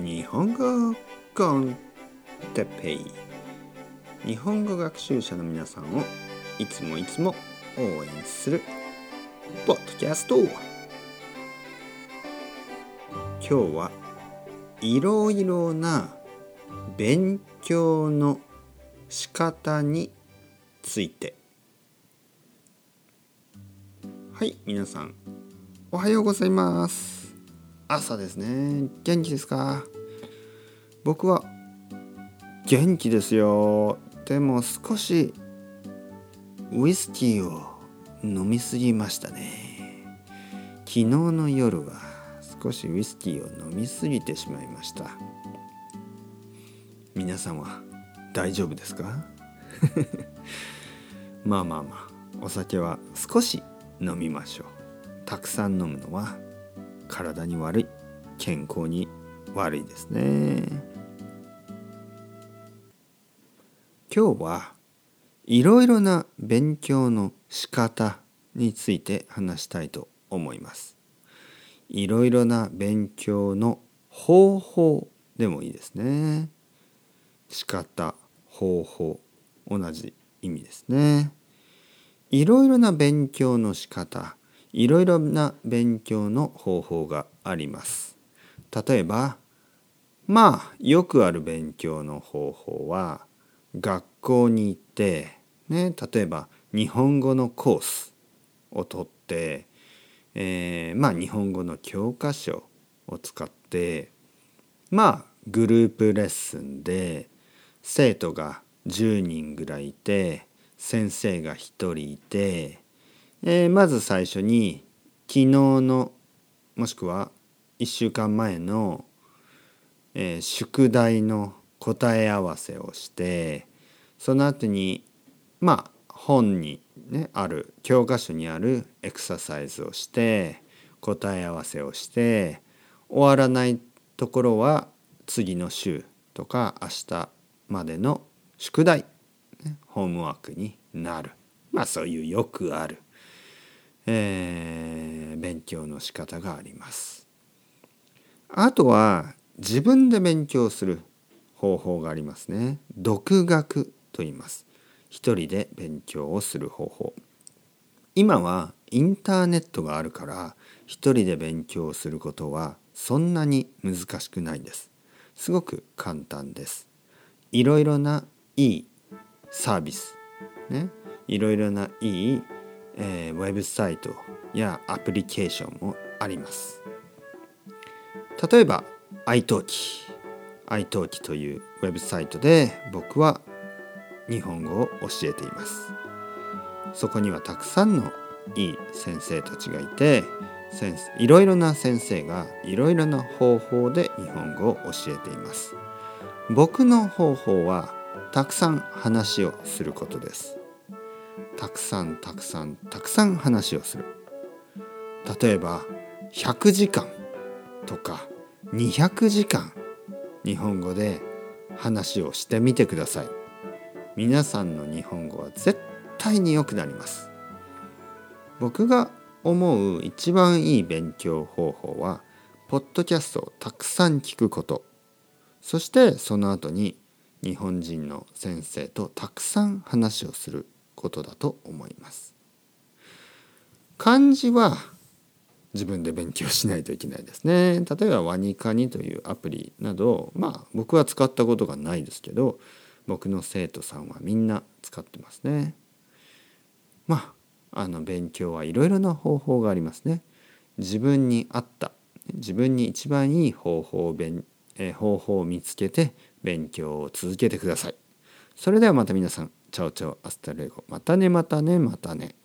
日本語コンテペイ。日本語学習者の皆さんをいつもいつも応援するポッドキャスト。今日はいろいろな勉強の仕方について。はい皆さんおはようございます。朝ですね。元気ですか？僕は元気ですよ。でも少しウイスキーを飲みすぎましたね。昨日の夜は少しウイスキーを飲みすぎてしまいました。皆さんは大丈夫ですか？まあまあまあお酒は少し飲みましょう。たくさん飲むのは体に悪い健康に悪いですね。今日はいろいろな勉強の仕方について話したいと思います。いろいろな勉強の方法でもいいですね。仕方方法同じ意味ですね。いろいろな勉強の仕方いろいろな勉強の方法があります。例えばまあよくある勉強の方法は学校に行って、ね、例えば日本語のコースを取って、えー、まあ日本語の教科書を使ってまあグループレッスンで生徒が10人ぐらいいて先生が1人いて、えー、まず最初に昨日のもしくは1週間前の、えー、宿題の答え合わせをしてその後にまあ本に、ね、ある教科書にあるエクササイズをして答え合わせをして終わらないところは次の週とか明日までの宿題、ね、ホームワークになる。まあそういうよくある、えー、勉強の仕方があります。あとは自分で勉強する方法がありますね。独学と言います。一人で勉強をする方法。今はインターネットがあるから一人で勉強することはそんなに難しくないです。すごく簡単です。いろいろないいサービス、ね、いろいろないい、えー、ウェブサイトやアプリケーションもあります。例えば iTalki iTalki というウェブサイトで僕は日本語を教えています。そこにはたくさんのいい先生たちがいて先生いろいろな先生がいろいろな方法で日本語を教えています。僕の方法はたくさん話をすることです。たくさんたくさんたくさん話をする。例えば100時間とか200時間日本語で話をしてみてください。皆さんの日本語は絶対に良くなります。僕が思う一番いい勉強方法はポッドキャストをたくさん聞くこと。そしてその後に日本人の先生とたくさん話をする。ことだと思います漢字は自分で勉強しないといけないですね。例えばワニカニというアプリなどまあ僕は使ったことがないですけど僕の生徒さんはみんな使ってますね。まああの勉強はいろいろな方法がありますね。自分に合った自分に一番いい方法を勉え方法を見つけて勉強を続けてください。それではまた皆さんチャオチャオ hasta luego またねまたねまたね。